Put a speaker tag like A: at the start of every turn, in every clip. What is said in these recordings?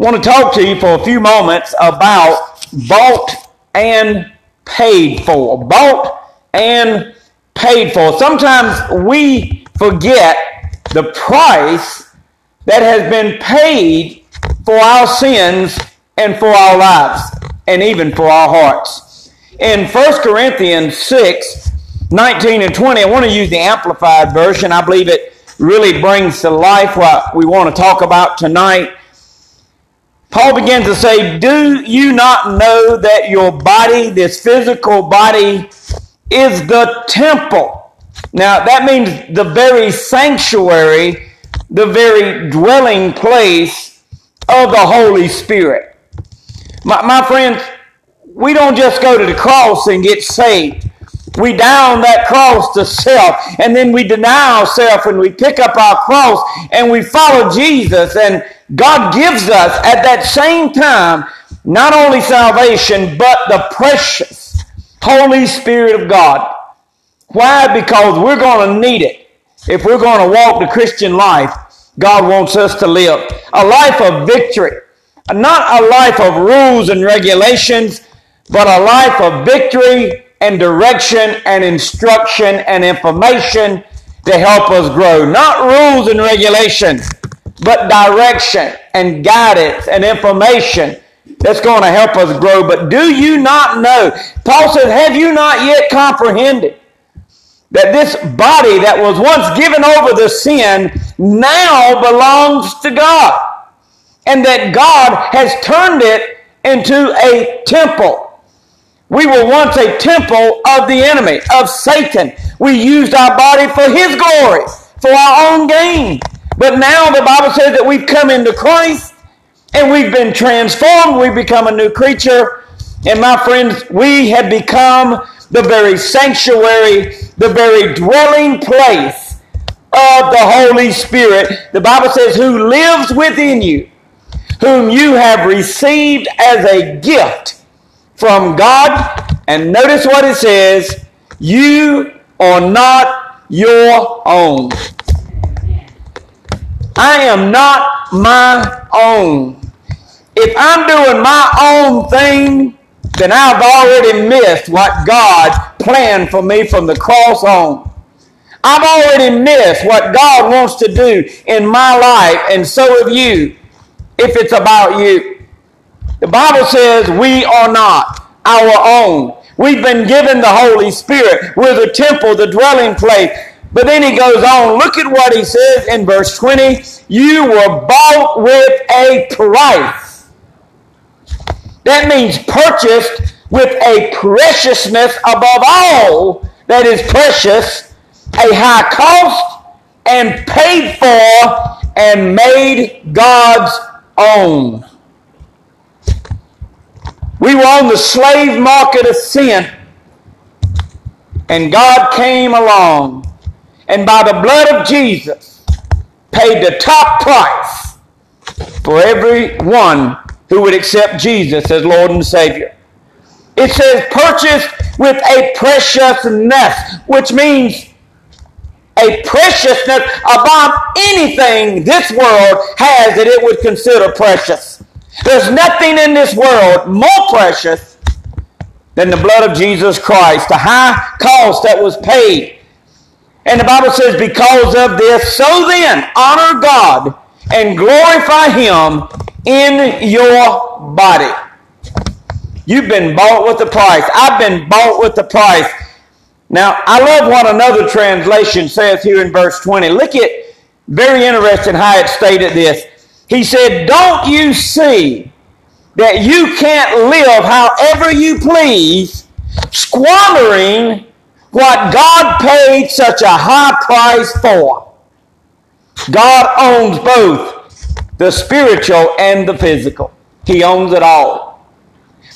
A: want to talk to you for a few moments about bought and paid for. Bought and paid for. Sometimes we forget the price that has been paid for our sins and for our lives and even for our hearts. In 1 Corinthians 6, 19 and 20, I want to use the Amplified Version. I believe it really brings to life what we want to talk about tonight. Paul begins to say, Do you not know that your body, this physical body, is the temple? Now, that means the very sanctuary, the very dwelling place of the Holy Spirit. My, my friends, we don't just go to the cross and get saved. We down that cross to self, and then we deny ourselves and we pick up our cross and we follow Jesus. And God gives us at that same time not only salvation, but the precious Holy Spirit of God. Why? Because we're going to need it. If we're going to walk the Christian life, God wants us to live a life of victory. Not a life of rules and regulations, but a life of victory and direction and instruction and information to help us grow. Not rules and regulations, but direction and guidance and information that's going to help us grow. But do you not know? Paul says, Have you not yet comprehended that this body that was once given over to sin now belongs to God? And that God has turned it into a temple we were once a temple of the enemy, of Satan. We used our body for his glory, for our own gain. But now the Bible says that we've come into Christ and we've been transformed. We've become a new creature. And my friends, we have become the very sanctuary, the very dwelling place of the Holy Spirit. The Bible says, who lives within you, whom you have received as a gift from God. And notice what it says you are not your own. I am not my own. If I'm doing my own thing, then I've already missed what God planned for me from the cross on. I've already missed what God wants to do in my life, and so have you, if it's about you. The Bible says we are not our own. We've been given the Holy Spirit. We're the temple, the dwelling place. But then he goes on. Look at what he says in verse 20. You were bought with a price. That means purchased with a preciousness above all that is precious, a high cost, and paid for and made God's own. We were on the slave market of sin. And God came along and by the blood of Jesus paid the top price for everyone who would accept Jesus as Lord and Savior. It says purchased with a preciousness, which means a preciousness above anything this world has that it would consider precious. There's nothing in this world more precious than the blood of Jesus Christ, the high cost that was paid. And the Bible says, because of this, so then honor God and glorify Him in your body. You've been bought with a price. I've been bought with a price. Now, I love what another translation says here in verse 20. Look at, very interesting how it stated this. He said, Don't you see that you can't live however you please, squandering what God paid such a high price for? God owns both the spiritual and the physical. He owns it all.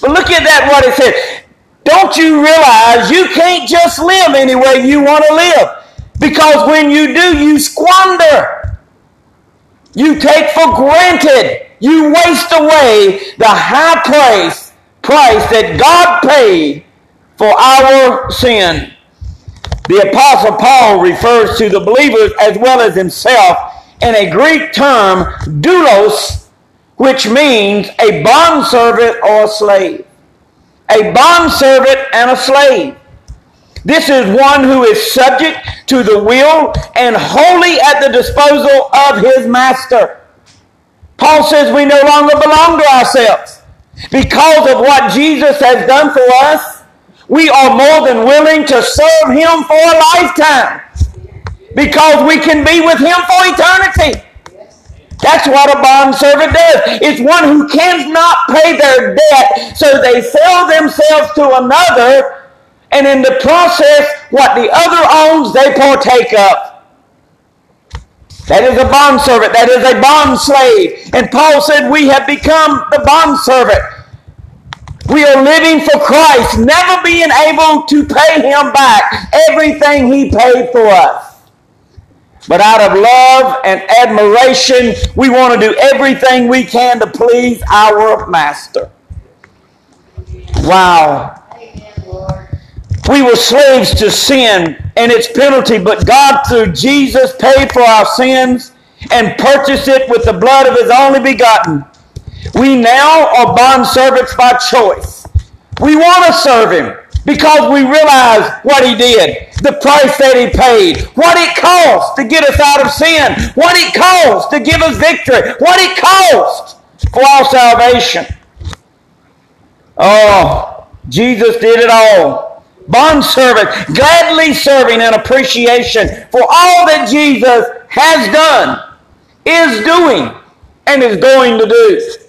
A: But look at that, what it said. Don't you realize you can't just live any way you want to live? Because when you do, you squander. You take for granted. You waste away the high price, price that God paid for our sin. The Apostle Paul refers to the believers as well as himself in a Greek term, doulos, which means a bondservant or a slave. A bondservant and a slave. This is one who is subject to the will and wholly at the disposal of his master. Paul says we no longer belong to ourselves. Because of what Jesus has done for us, we are more than willing to serve him for a lifetime. Because we can be with him for eternity. That's what a bond servant does. It's one who cannot pay their debt, so they sell themselves to another and in the process, what the other owns, they partake of. That is a bond servant. That is a bond slave. And Paul said, We have become the bond servant. We are living for Christ, never being able to pay him back everything he paid for us. But out of love and admiration, we want to do everything we can to please our master. Wow. We were slaves to sin and its penalty, but God, through Jesus, paid for our sins and purchased it with the blood of His only begotten. We now are bond servants by choice. We want to serve Him because we realize what He did, the price that He paid, what it cost to get us out of sin, what it cost to give us victory, what it cost for our salvation. Oh, Jesus did it all Bond servant, gladly serving in appreciation for all that Jesus has done, is doing, and is going to do.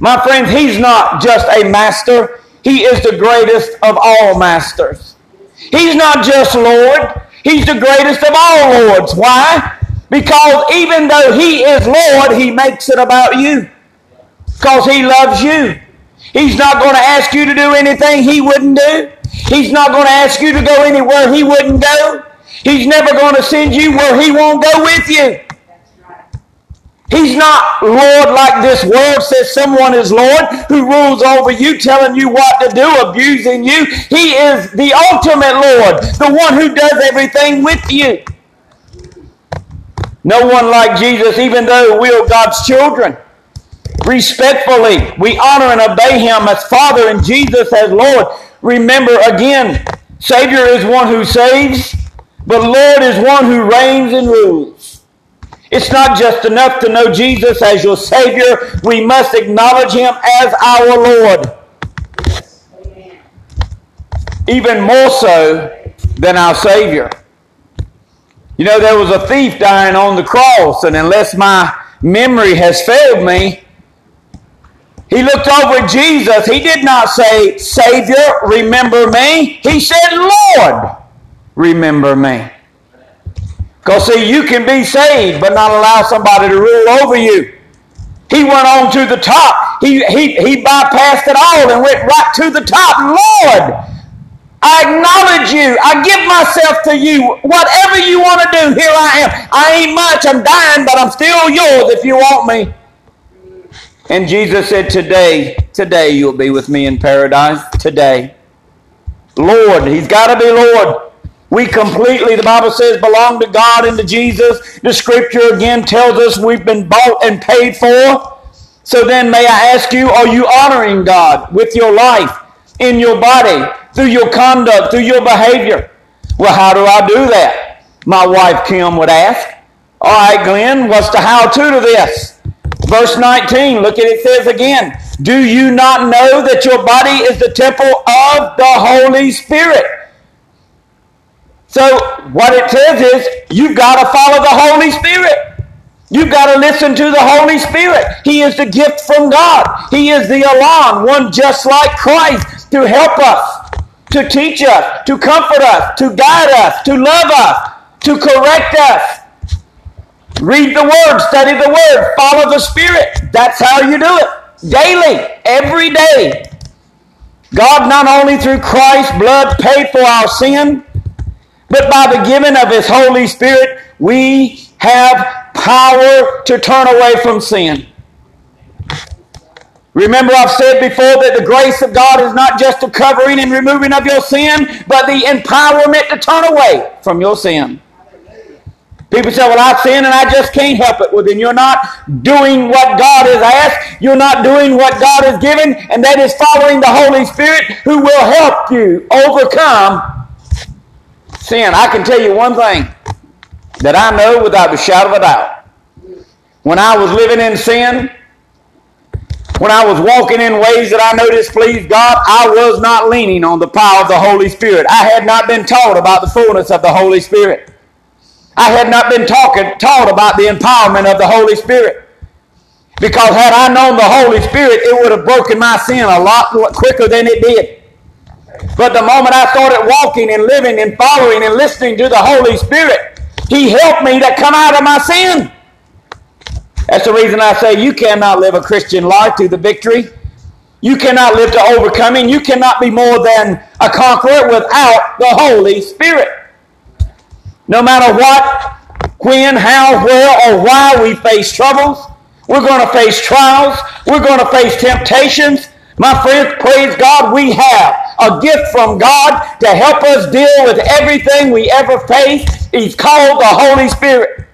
A: My friends, he's not just a master, he is the greatest of all masters. He's not just Lord, he's the greatest of all lords. Why? Because even though he is Lord, he makes it about you. Because he loves you. He's not going to ask you to do anything he wouldn't do. He's not going to ask you to go anywhere he wouldn't go. He's never going to send you where he won't go with you. He's not Lord like this world says someone is Lord who rules over you, telling you what to do, abusing you. He is the ultimate Lord, the one who does everything with you. No one like Jesus, even though we are God's children. Respectfully, we honor and obey Him as Father and Jesus as Lord. Remember again, Savior is one who saves, but Lord is one who reigns and rules. It's not just enough to know Jesus as your Savior, we must acknowledge Him as our Lord. Even more so than our Savior. You know, there was a thief dying on the cross, and unless my memory has failed me, he looked over at Jesus. He did not say, Savior, remember me. He said, Lord, remember me. Because, see, you can be saved, but not allow somebody to rule over you. He went on to the top. He, he, he bypassed it all and went right to the top. Lord, I acknowledge you. I give myself to you. Whatever you want to do, here I am. I ain't much. I'm dying, but I'm still yours if you want me. And Jesus said, Today, today you'll be with me in paradise. Today. Lord, He's got to be Lord. We completely, the Bible says, belong to God and to Jesus. The scripture again tells us we've been bought and paid for. So then, may I ask you, are you honoring God with your life, in your body, through your conduct, through your behavior? Well, how do I do that? My wife Kim would ask. All right, Glenn, what's the how to to this? Verse 19, look at it says again, Do you not know that your body is the temple of the Holy Spirit? So, what it says is, you've got to follow the Holy Spirit. You've got to listen to the Holy Spirit. He is the gift from God. He is the Elohim, one just like Christ, to help us, to teach us, to comfort us, to guide us, to love us, to correct us, Read the Word, study the Word, follow the Spirit. That's how you do it. Daily, every day. God not only through Christ's blood paid for our sin, but by the giving of His Holy Spirit, we have power to turn away from sin. Remember, I've said before that the grace of God is not just the covering and removing of your sin, but the empowerment to turn away from your sin. People say, well, I sin and I just can't help it. Well, then you're not doing what God has asked. You're not doing what God has given, and that is following the Holy Spirit who will help you overcome sin. I can tell you one thing that I know without a shadow of a doubt. When I was living in sin, when I was walking in ways that I know displeased God, I was not leaning on the power of the Holy Spirit. I had not been taught about the fullness of the Holy Spirit. I had not been talking, taught about the empowerment of the Holy Spirit. Because had I known the Holy Spirit, it would have broken my sin a lot quicker than it did. But the moment I started walking and living and following and listening to the Holy Spirit, He helped me to come out of my sin. That's the reason I say you cannot live a Christian life to the victory. You cannot live to overcoming. You cannot be more than a conqueror without the Holy Spirit. No matter what, when, how, where, or why we face troubles, we're going to face trials, we're going to face temptations. My friends, praise God, we have a gift from God to help us deal with everything we ever face. He's called the Holy Spirit.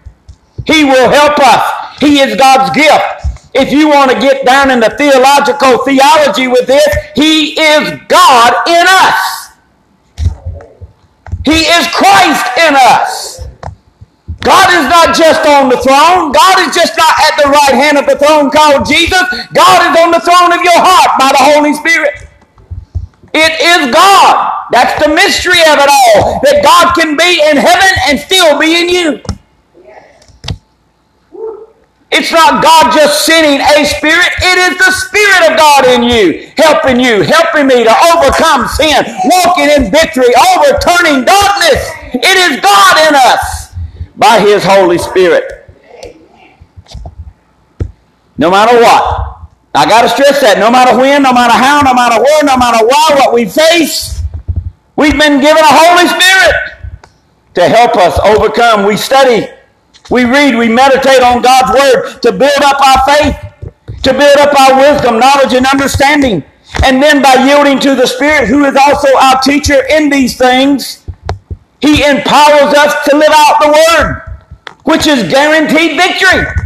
A: He will help us. He is God's gift. If you want to get down into theological theology with this, He is God in us. He is Christ in us. God is not just on the throne. God is just not at the right hand of the throne called Jesus. God is on the throne of your heart by the Holy Spirit. It is God. That's the mystery of it all. That God can be in heaven and still be in you. It's not God just sending a spirit, it is the Spirit of God in you, helping you, helping me to overcome sin, walking in victory, overturning darkness. It is God in us by His Holy Spirit. No matter what. I got to stress that. No matter when, no matter how, no matter where, no matter why, what we face, we've been given a Holy Spirit to help us overcome. We study we read, we meditate on God's Word to build up our faith, to build up our wisdom, knowledge, and understanding. And then by yielding to the Spirit, who is also our teacher in these things, He empowers us to live out the Word, which is guaranteed victory.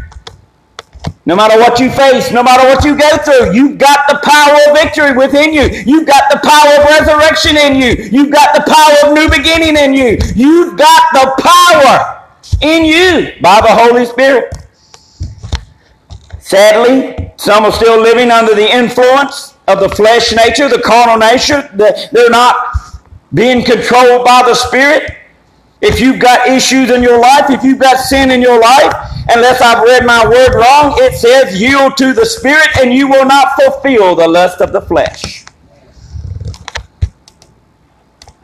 A: No matter what you face, no matter what you go through, you've got the power of victory within you. You've got the power of resurrection in you. You've got the power of new beginning in you. You've got the power in you by the Holy Spirit. Sadly, some are still living under the influence of the flesh nature, the carnal nature. They're not being controlled by the Spirit. If you've got issues in your life, if you've got sin in your life, unless I've read my word wrong, it says yield to the Spirit and you will not fulfill the lust of the flesh.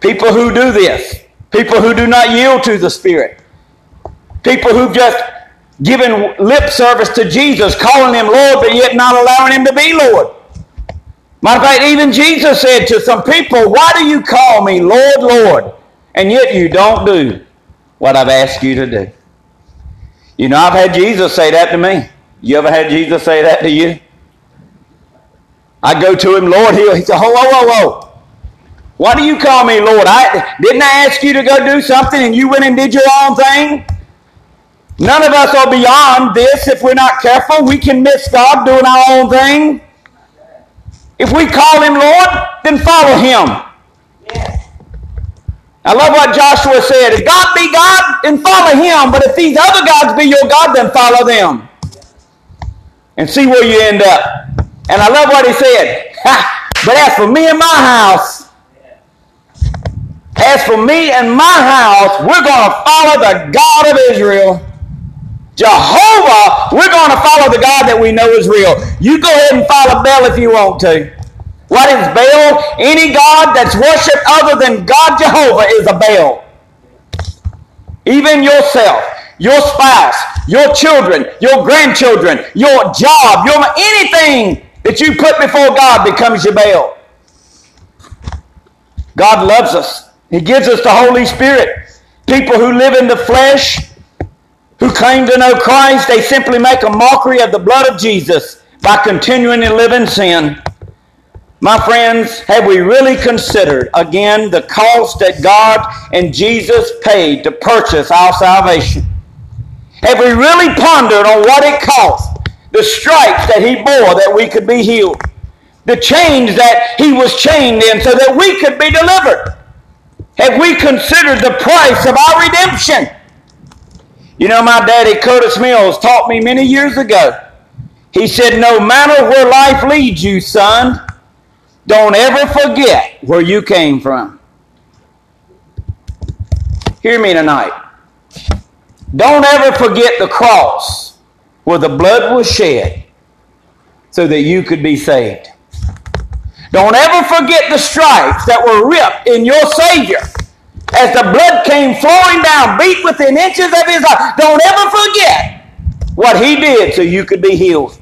A: People who do this, people who do not yield to the Spirit, People who've just given lip service to Jesus, calling him Lord, but yet not allowing him to be Lord. Matter of fact, even Jesus said to some people, Why do you call me Lord, Lord? And yet you don't do what I've asked you to do. You know, I've had Jesus say that to me. You ever had Jesus say that to you? I go to him, Lord, he, he said, Whoa, whoa, whoa, whoa. Why do you call me Lord? I didn't I ask you to go do something and you went and did your own thing? None of us are beyond this if we're not careful. We can miss God doing our own thing. If we call him Lord, then follow him. I love what Joshua said. If God be God, then follow him. But if these other gods be your God, then follow them. And see where you end up. And I love what he said. but as for me and my house, as for me and my house, we're going to follow the God of Israel. Jehovah, we're going to follow the God that we know is real. You go ahead and follow Baal if you want to. What is Baal? Any God that's worshiped other than God Jehovah is a Baal. Even yourself, your spouse, your children, your grandchildren, your job, your anything that you put before God becomes your Baal. God loves us. He gives us the Holy Spirit. People who live in the flesh, who claim to know Christ, they simply make a mockery of the blood of Jesus by continuing to live in sin. My friends, have we really considered again the cost that God and Jesus paid to purchase our salvation? Have we really pondered on what it cost? The stripes that he bore that we could be healed. The chains that he was chained in so that we could be delivered. Have we considered the price of our redemption? You know, my daddy, Curtis Mills, taught me many years ago. He said, No matter where life leads you, son, don't ever forget where you came from. Hear me tonight. Don't ever forget the cross where the blood was shed so that you could be saved. Don't ever forget the stripes that were ripped in your Savior as the blood came flowing down, beat within inches of his heart. Don't ever forget what he did so you could be healed.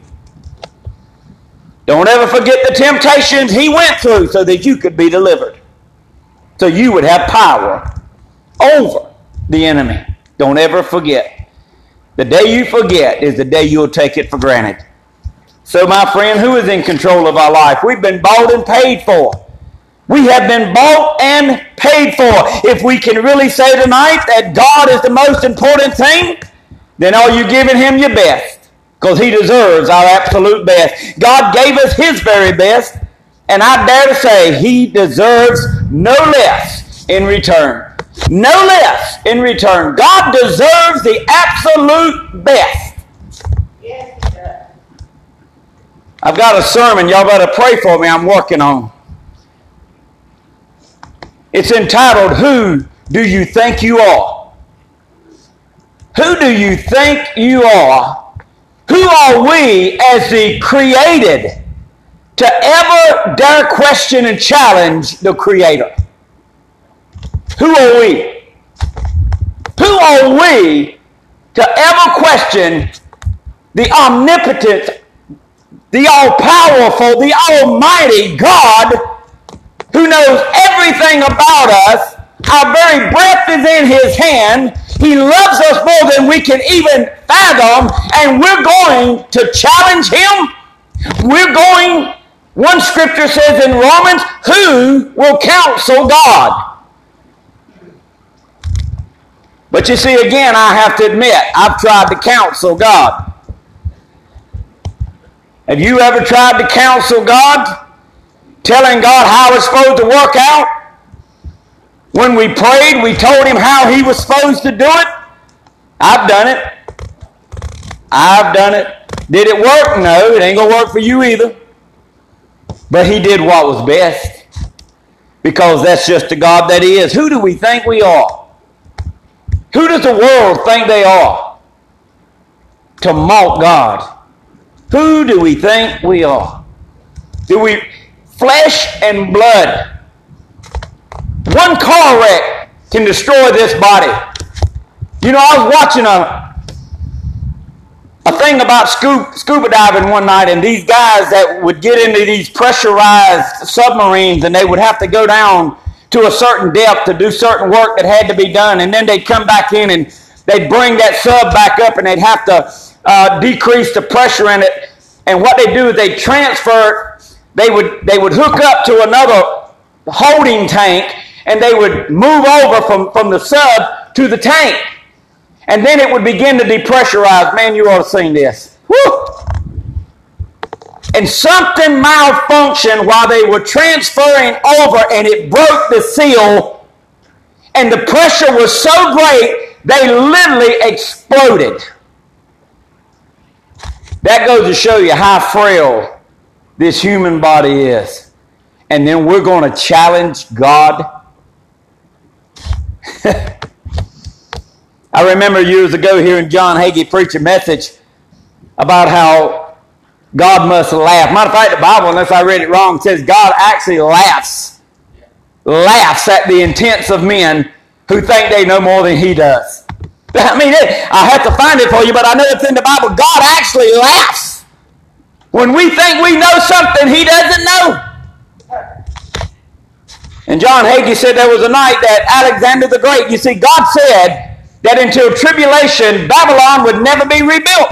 A: Don't ever forget the temptations he went through so that you could be delivered. So you would have power over the enemy. Don't ever forget. The day you forget is the day you'll take it for granted. So, my friend, who is in control of our life? We've been bought and paid for. We have been bought and paid for. If we can really say tonight that God is the most important thing, then are you giving Him your best? Because He deserves our absolute best. God gave us His very best, and I dare to say He deserves no less in return. No less in return. God deserves the absolute best. Yes. I've got a sermon y'all better pray for me I'm working on. It's entitled, Who Do You Think You Are? Who do you think you are? Who are we as the created to ever dare question and challenge the Creator? Who are we? Who are we to ever question the omnipotent, the all powerful, the almighty God who knows everything about us? Our very breath is in His hand. He loves us more than we can even fathom, and we're going to challenge Him. We're going, one scripture says in Romans, who will counsel God? But you see, again, I have to admit, I've tried to counsel God. Have you ever tried to counsel God? Telling God how it's supposed to work out? When we prayed, we told Him how He was supposed to do it. I've done it. I've done it. Did it work? No, it ain't going to work for you either. But He did what was best. Because that's just the God that He is. Who do we think we are? Who does the world think they are? To mock God. Who do we think we are? Do we flesh and blood? One car wreck can destroy this body. You know, I was watching a a thing about scuba, scuba diving one night, and these guys that would get into these pressurized submarines, and they would have to go down to a certain depth to do certain work that had to be done, and then they'd come back in and they'd bring that sub back up, and they'd have to uh, decrease the pressure in it. And what they do is they transfer. They would they would hook up to another holding tank, and they would move over from from the sub to the tank, and then it would begin to depressurize. Man, you ought to seen this. Woo! and something malfunctioned while they were transferring over and it broke the seal and the pressure was so great they literally exploded that goes to show you how frail this human body is and then we're going to challenge god i remember years ago hearing john hagee preach a message about how God must laugh. Matter of fact, the Bible, unless I read it wrong, says God actually laughs. Laughs at the intents of men who think they know more than he does. I mean, I have to find it for you, but I know it's in the Bible. God actually laughs. When we think we know something he doesn't know. And John Hagee said there was a night that Alexander the Great, you see, God said that until tribulation, Babylon would never be rebuilt.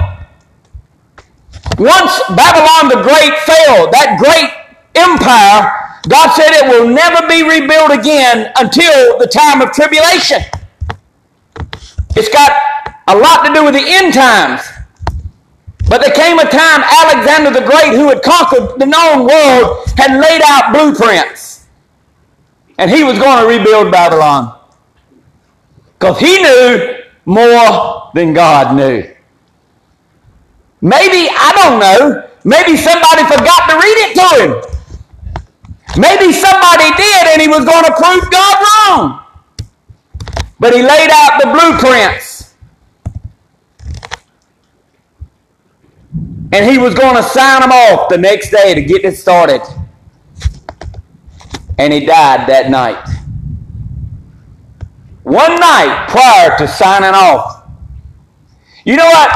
A: Once Babylon the Great fell, that great empire, God said it will never be rebuilt again until the time of tribulation. It's got a lot to do with the end times. But there came a time Alexander the Great, who had conquered the known world, had laid out blueprints. And he was going to rebuild Babylon. Because he knew more than God knew. Maybe, I don't know, maybe somebody forgot to read it to him. Maybe somebody did and he was going to prove God wrong. But he laid out the blueprints. And he was going to sign them off the next day to get it started. And he died that night. One night prior to signing off. You know what?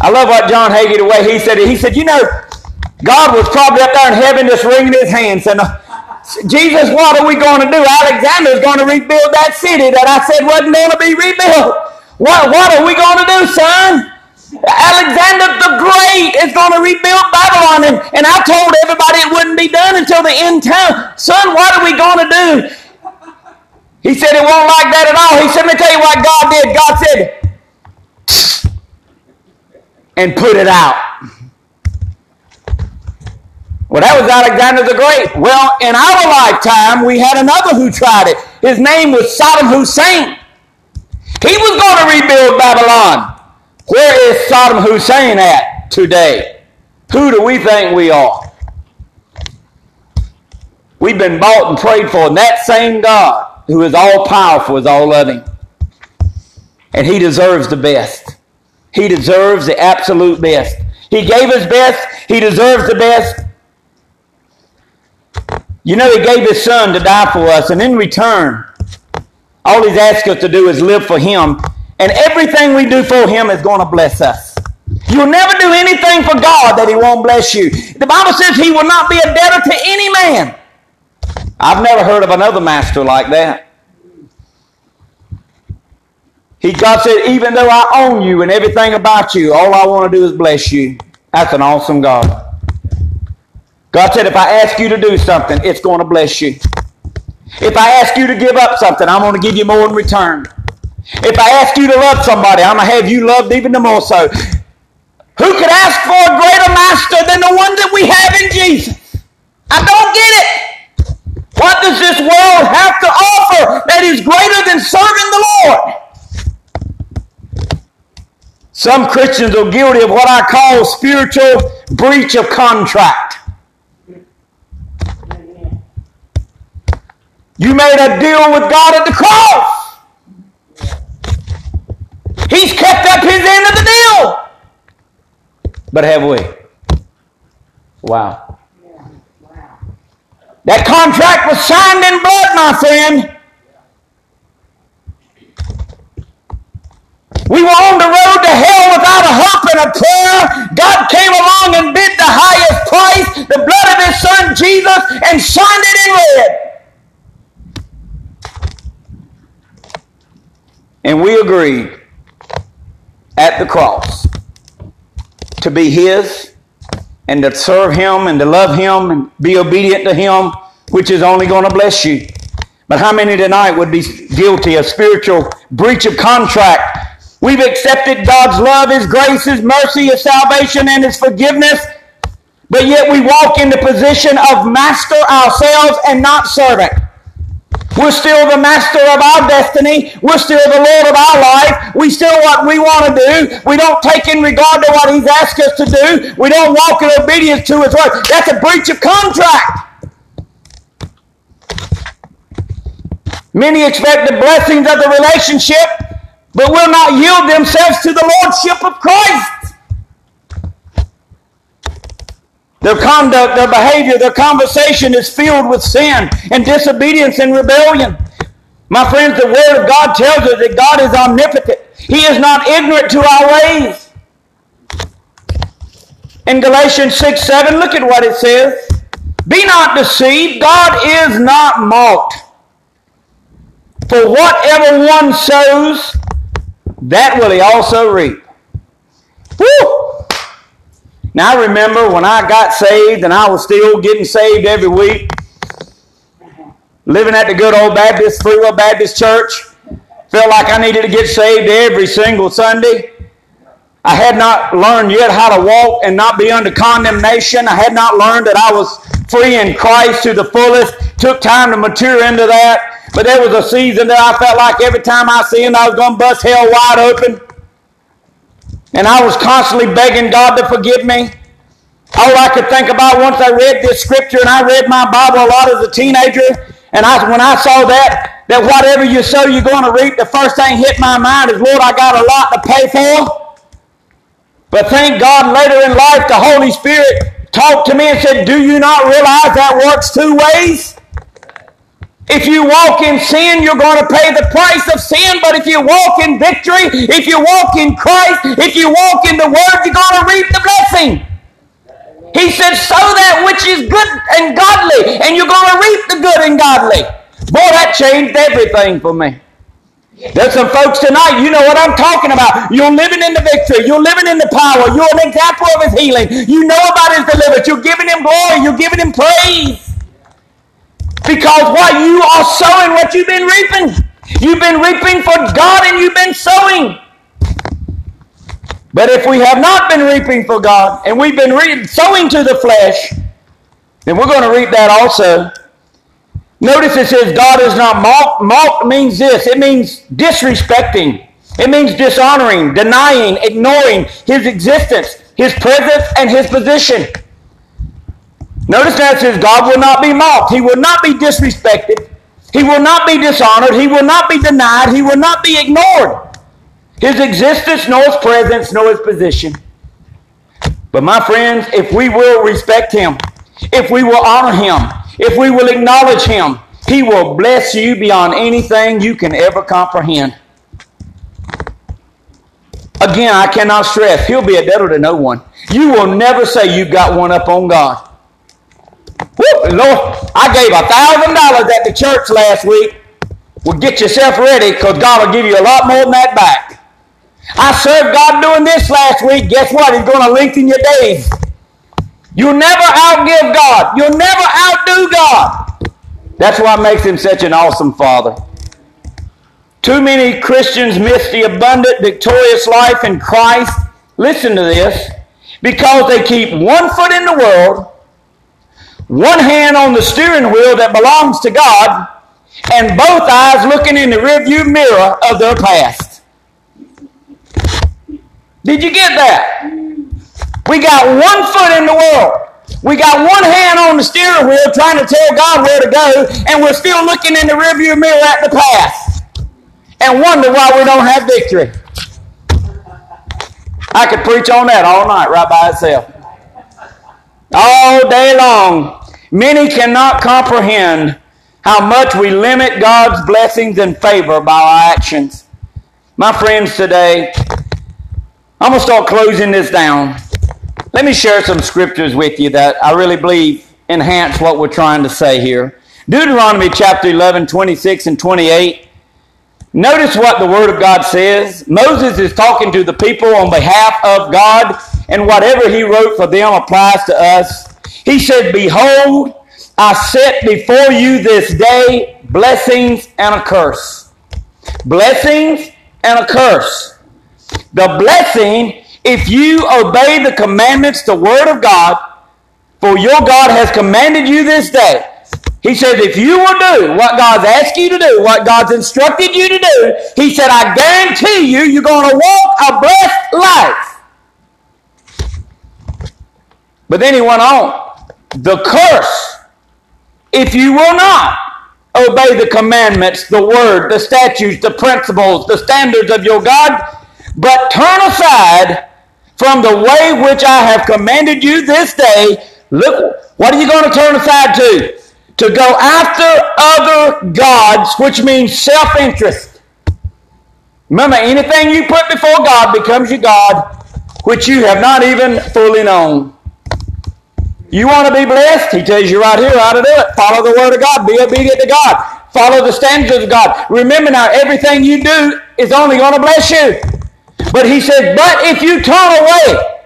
A: I love what John Hagee, the way he said it. He said, you know, God was probably up there in heaven just wringing his hands and Jesus, what are we going to do? Alexander's going to rebuild that city that I said wasn't going to be rebuilt. What, what are we going to do, son? Alexander the Great is going to rebuild Babylon. And, and I told everybody it wouldn't be done until the end time. Son, what are we going to do? He said it won't like that at all. He said, let me tell you what God did. God said, and put it out. Well, that was Alexander the Great. Well, in our lifetime, we had another who tried it. His name was Saddam Hussein. He was going to rebuild Babylon. Where is Saddam Hussein at today? Who do we think we are? We've been bought and prayed for, and that same God who is all powerful is all loving. And He deserves the best. He deserves the absolute best. He gave His best, He deserves the best. You know, He gave His Son to die for us, and in return, all He's asked us to do is live for Him, and everything we do for Him is going to bless us. You'll never do anything for God that He won't bless you. The Bible says He will not be a debtor to any man. I've never heard of another master like that. He, God said, even though I own you and everything about you, all I want to do is bless you. That's an awesome God. God said, if I ask you to do something, it's going to bless you. If I ask you to give up something, I'm going to give you more in return. If I ask you to love somebody, I'm going to have you loved even more so. Who could ask for a greater master than the one that we have in Jesus? I don't get it. What does this world have to offer that is greater than serving the Lord? Some Christians are guilty of what I call spiritual breach of contract. You made a deal with God at the cross. Kept up his end of the deal. But have we? Wow. That contract was signed in blood, my friend. We were on the road to hell without a hope and a prayer. God came along and bid the highest price, the blood of his son Jesus, and signed it in red. And we agreed at the cross to be His and to serve Him and to love Him and be obedient to Him, which is only going to bless you. But how many tonight would be guilty of spiritual breach of contract? We've accepted God's love, His grace, His mercy, His salvation, and His forgiveness, but yet we walk in the position of master ourselves and not servant. We're still the master of our destiny. We're still the Lord of our life. We still what we want to do. We don't take in regard to what He's asked us to do. We don't walk in obedience to His word. That's a breach of contract. Many expect the blessings of the relationship, but will not yield themselves to the Lordship of Christ. Their conduct, their behavior, their conversation is filled with sin and disobedience and rebellion. My friends, the Word of God tells us that God is omnipotent. He is not ignorant to our ways. In Galatians 6 7, look at what it says. Be not deceived, God is not mocked. For whatever one sows, that will he also reap. Woo! Now I remember when I got saved and I was still getting saved every week, living at the good old Baptist, Free Will Baptist Church, Felt like I needed to get saved every single Sunday. I had not learned yet how to walk and not be under condemnation. I had not learned that I was free in Christ to the fullest. Took time to mature into that. But there was a season that I felt like every time I sinned, I was going to bust hell wide open. And I was constantly begging God to forgive me. All I could think about once I read this scripture and I read my Bible a lot as a teenager, and I, when I saw that, that whatever you sow, you're going to reap, the first thing hit my mind is, Lord, I got a lot to pay for. But thank God later in life, the Holy Spirit talked to me and said, Do you not realize that works two ways? If you walk in sin, you're going to pay the price of sin. But if you walk in victory, if you walk in Christ, if you walk in the Word, you're going to reap the blessing. He said, sow that which is good and godly, and you're going to reap the good and godly. Boy, that changed everything for me. There's some folks tonight, you know what I'm talking about. You're living in the victory. You're living in the power. You're an example of his healing. You know about his deliverance. You're giving him glory. You're giving him praise. Because what? You are sowing what you've been reaping. You've been reaping for God and you've been sowing. But if we have not been reaping for God and we've been re- sowing to the flesh, then we're going to reap that also. Notice it says God is not mocked. Mocked means this it means disrespecting, it means dishonoring, denying, ignoring his existence, his presence, and his position. Notice that it says God will not be mocked. He will not be disrespected. He will not be dishonored. He will not be denied. He will not be ignored his existence, nor his presence, nor his position. But my friends, if we will respect him, if we will honor him, if we will acknowledge him, he will bless you beyond anything you can ever comprehend. Again, I cannot stress, he'll be a debtor to no one. You will never say you've got one up on God. Lord, I gave a thousand dollars at the church last week. Well, get yourself ready because God will give you a lot more than that back. I served God doing this last week. Guess what? He's going to lengthen your days. You'll never outgive God. You'll never outdo God. That's what makes him such an awesome father. Too many Christians miss the abundant, victorious life in Christ. Listen to this. Because they keep one foot in the world, one hand on the steering wheel that belongs to God, and both eyes looking in the rearview mirror of their past. Did you get that? We got one foot in the world. We got one hand on the steering wheel trying to tell God where to go, and we're still looking in the rearview mirror at the past and wonder why we don't have victory. I could preach on that all night right by itself. All day long. Many cannot comprehend how much we limit God's blessings and favor by our actions. My friends, today, I'm going to start closing this down. Let me share some scriptures with you that I really believe enhance what we're trying to say here. Deuteronomy chapter 11, 26 and 28. Notice what the Word of God says. Moses is talking to the people on behalf of God, and whatever he wrote for them applies to us. He said, Behold, I set before you this day blessings and a curse. Blessings and a curse. The blessing, if you obey the commandments, the word of God, for your God has commanded you this day. He says, if you will do what God's asked you to do, what God's instructed you to do, He said, I guarantee you, you're going to walk a blessed life. But then he went on, the curse, if you will not obey the commandments, the word, the statutes, the principles, the standards of your God, but turn aside from the way which I have commanded you this day. Look, what are you going to turn aside to? To go after other gods, which means self interest. Remember, anything you put before God becomes your God, which you have not even fully known. You want to be blessed? He tells you right here how to do it. Follow the word of God. Be obedient to God. Follow the standards of God. Remember now, everything you do is only going to bless you. But he said, but if you turn away,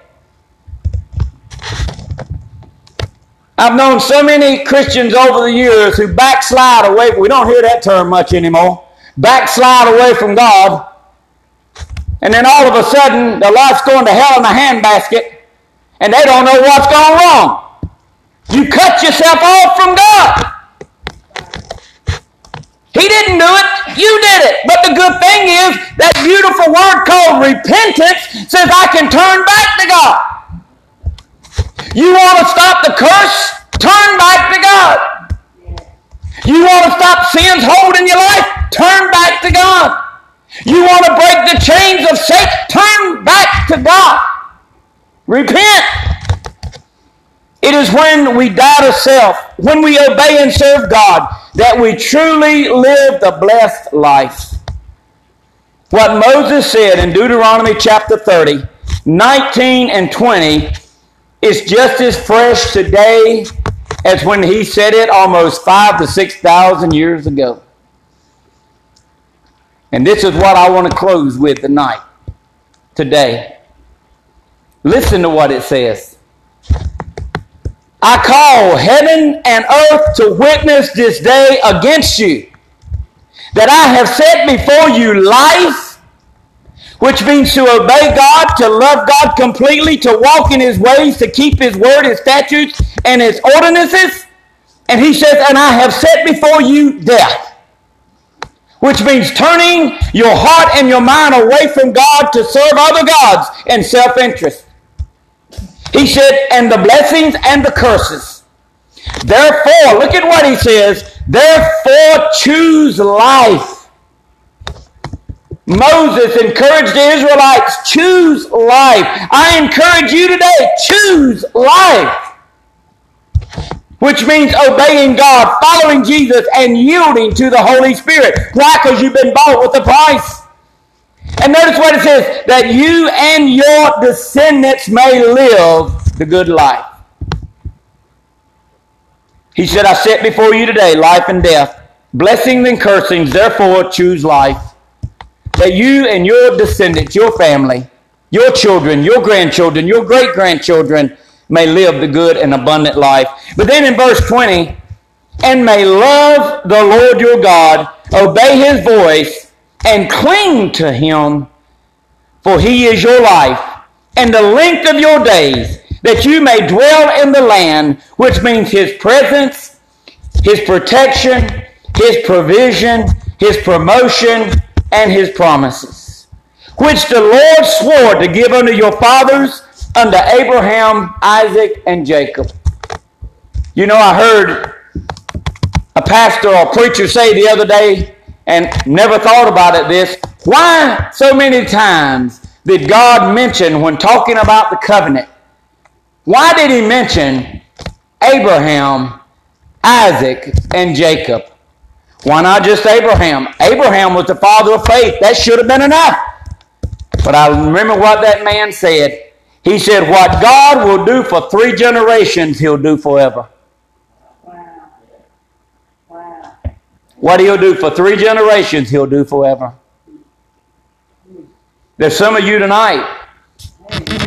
A: I've known so many Christians over the years who backslide away. We don't hear that term much anymore. backslide away from God, and then all of a sudden their life's going to hell in a handbasket, and they don't know what's gone wrong. You cut yourself off from God. He didn't do it, you did it. But the good thing is that beautiful word called repentance says I can turn back to God. You want to stop the curse? Turn back to God. You want to stop sins holding your life? Turn back to God. You want to break the chains of Satan? Turn back to God. Repent. It is when we die to self, when we obey and serve God, that we truly live the blessed life. What Moses said in Deuteronomy chapter 30, 19 and 20 is just as fresh today as when he said it almost five to six thousand years ago. And this is what I want to close with tonight, today. Listen to what it says. I call heaven and earth to witness this day against you that I have set before you life, which means to obey God, to love God completely, to walk in His ways, to keep His word, His statutes, and His ordinances. And He says, and I have set before you death, which means turning your heart and your mind away from God to serve other gods and self interest. He said, and the blessings and the curses. Therefore, look at what he says. Therefore, choose life. Moses encouraged the Israelites, choose life. I encourage you today, choose life. Which means obeying God, following Jesus, and yielding to the Holy Spirit. Why? Because you've been bought with a price. And notice what it says that you and your descendants may live the good life. He said, I set before you today life and death, blessings and cursings, therefore choose life. That you and your descendants, your family, your children, your grandchildren, your great grandchildren may live the good and abundant life. But then in verse 20, and may love the Lord your God, obey his voice, and cling to him, for he is your life and the length of your days, that you may dwell in the land, which means his presence, his protection, his provision, his promotion, and his promises, which the Lord swore to give unto your fathers, unto Abraham, Isaac, and Jacob. You know, I heard a pastor or preacher say the other day, and never thought about it this. Why so many times did God mention when talking about the covenant? Why did he mention Abraham, Isaac, and Jacob? Why not just Abraham? Abraham was the father of faith. That should have been enough. But I remember what that man said. He said, What God will do for three generations, he'll do forever. What he'll do for three generations, he'll do forever. There's some of you tonight,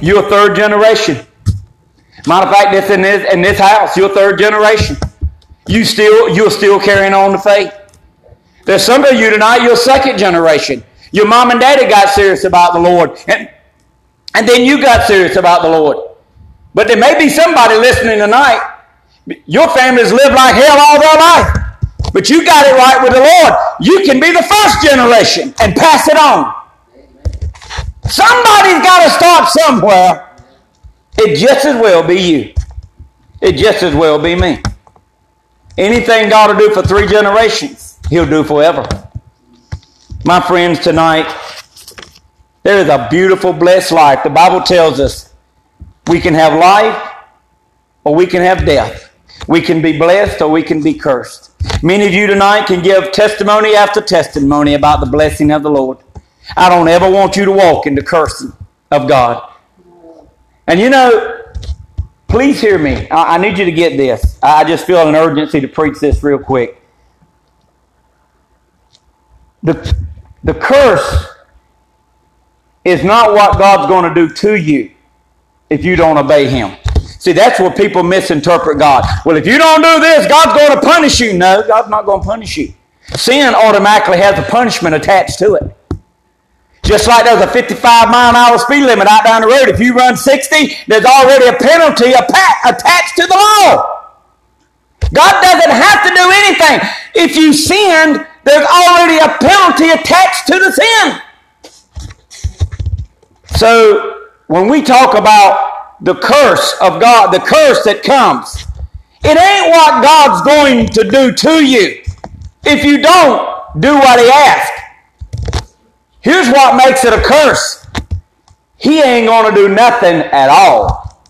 A: you're a third generation. Matter of fact, this in this in this house, you're third generation. You still you're still carrying on the faith. There's some of you tonight, you're second generation. Your mom and daddy got serious about the Lord, and, and then you got serious about the Lord. But there may be somebody listening tonight. Your family's lived like hell all their life. But you got it right with the Lord. You can be the first generation and pass it on. Somebody's got to start somewhere. It just as well be you. It just as well be me. Anything God will do for three generations, He'll do forever. My friends, tonight, there is a beautiful, blessed life. The Bible tells us we can have life or we can have death. We can be blessed or we can be cursed. Many of you tonight can give testimony after testimony about the blessing of the Lord. I don't ever want you to walk in the cursing of God. And you know, please hear me. I, I need you to get this. I just feel an urgency to preach this real quick. The, the curse is not what God's going to do to you if you don't obey Him. See, that's where people misinterpret God. Well, if you don't do this, God's going to punish you. No, God's not going to punish you. Sin automatically has a punishment attached to it. Just like there's a 55 mile an hour speed limit out down the road. If you run 60, there's already a penalty attached to the law. God doesn't have to do anything. If you sinned, there's already a penalty attached to the sin. So when we talk about the curse of God, the curse that comes, it ain't what God's going to do to you if you don't do what He asks. Here's what makes it a curse He ain't going to do nothing at all.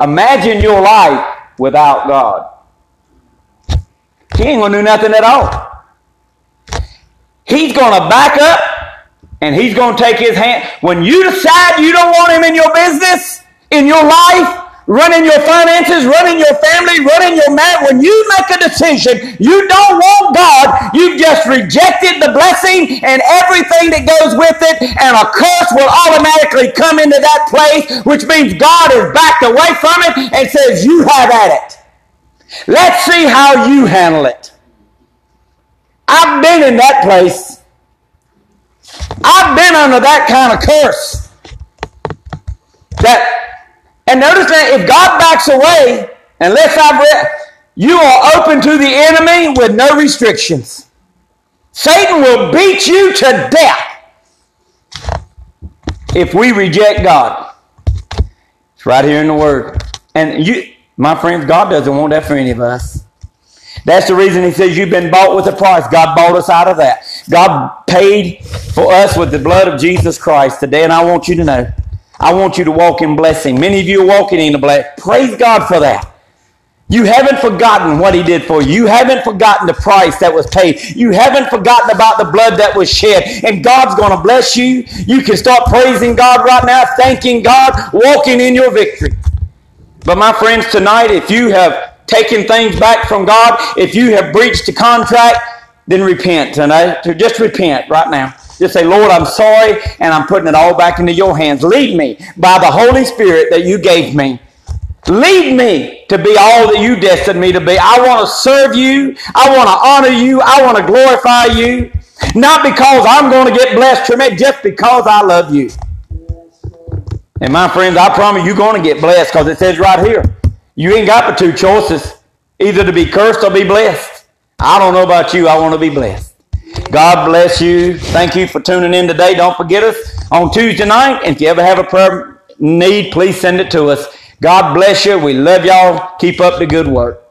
A: Imagine your life without God. He ain't going to do nothing at all. He's going to back up and he's going to take his hand. When you decide you don't want him in your business, in your life, running your finances, running your family, running your marriage, when you make a decision, you don't want God, you've just rejected the blessing and everything that goes with it, and a curse will automatically come into that place, which means God is backed away from it and says, You have at it. Let's see how you handle it. I've been in that place. I've been under that kind of curse. That, and notice that if God backs away, unless I've read, you are open to the enemy with no restrictions. Satan will beat you to death if we reject God. It's right here in the Word. And you, my friends, God doesn't want that for any of us. That's the reason he says you've been bought with a price. God bought us out of that. God paid for us with the blood of Jesus Christ today, and I want you to know. I want you to walk in blessing. Many of you are walking in the blessing. Praise God for that. You haven't forgotten what he did for you. You haven't forgotten the price that was paid. You haven't forgotten about the blood that was shed. And God's going to bless you. You can start praising God right now, thanking God, walking in your victory. But my friends, tonight, if you have taking things back from God, if you have breached the contract, then repent tonight. Just repent right now. Just say, Lord, I'm sorry, and I'm putting it all back into your hands. Lead me by the Holy Spirit that you gave me. Lead me to be all that you destined me to be. I want to serve you. I want to honor you. I want to glorify you. Not because I'm going to get blessed it, just because I love you. And my friends, I promise you're going to get blessed because it says right here, you ain't got but two choices either to be cursed or be blessed. I don't know about you. I want to be blessed. God bless you. Thank you for tuning in today. Don't forget us on Tuesday night. If you ever have a prayer need, please send it to us. God bless you. We love y'all. Keep up the good work.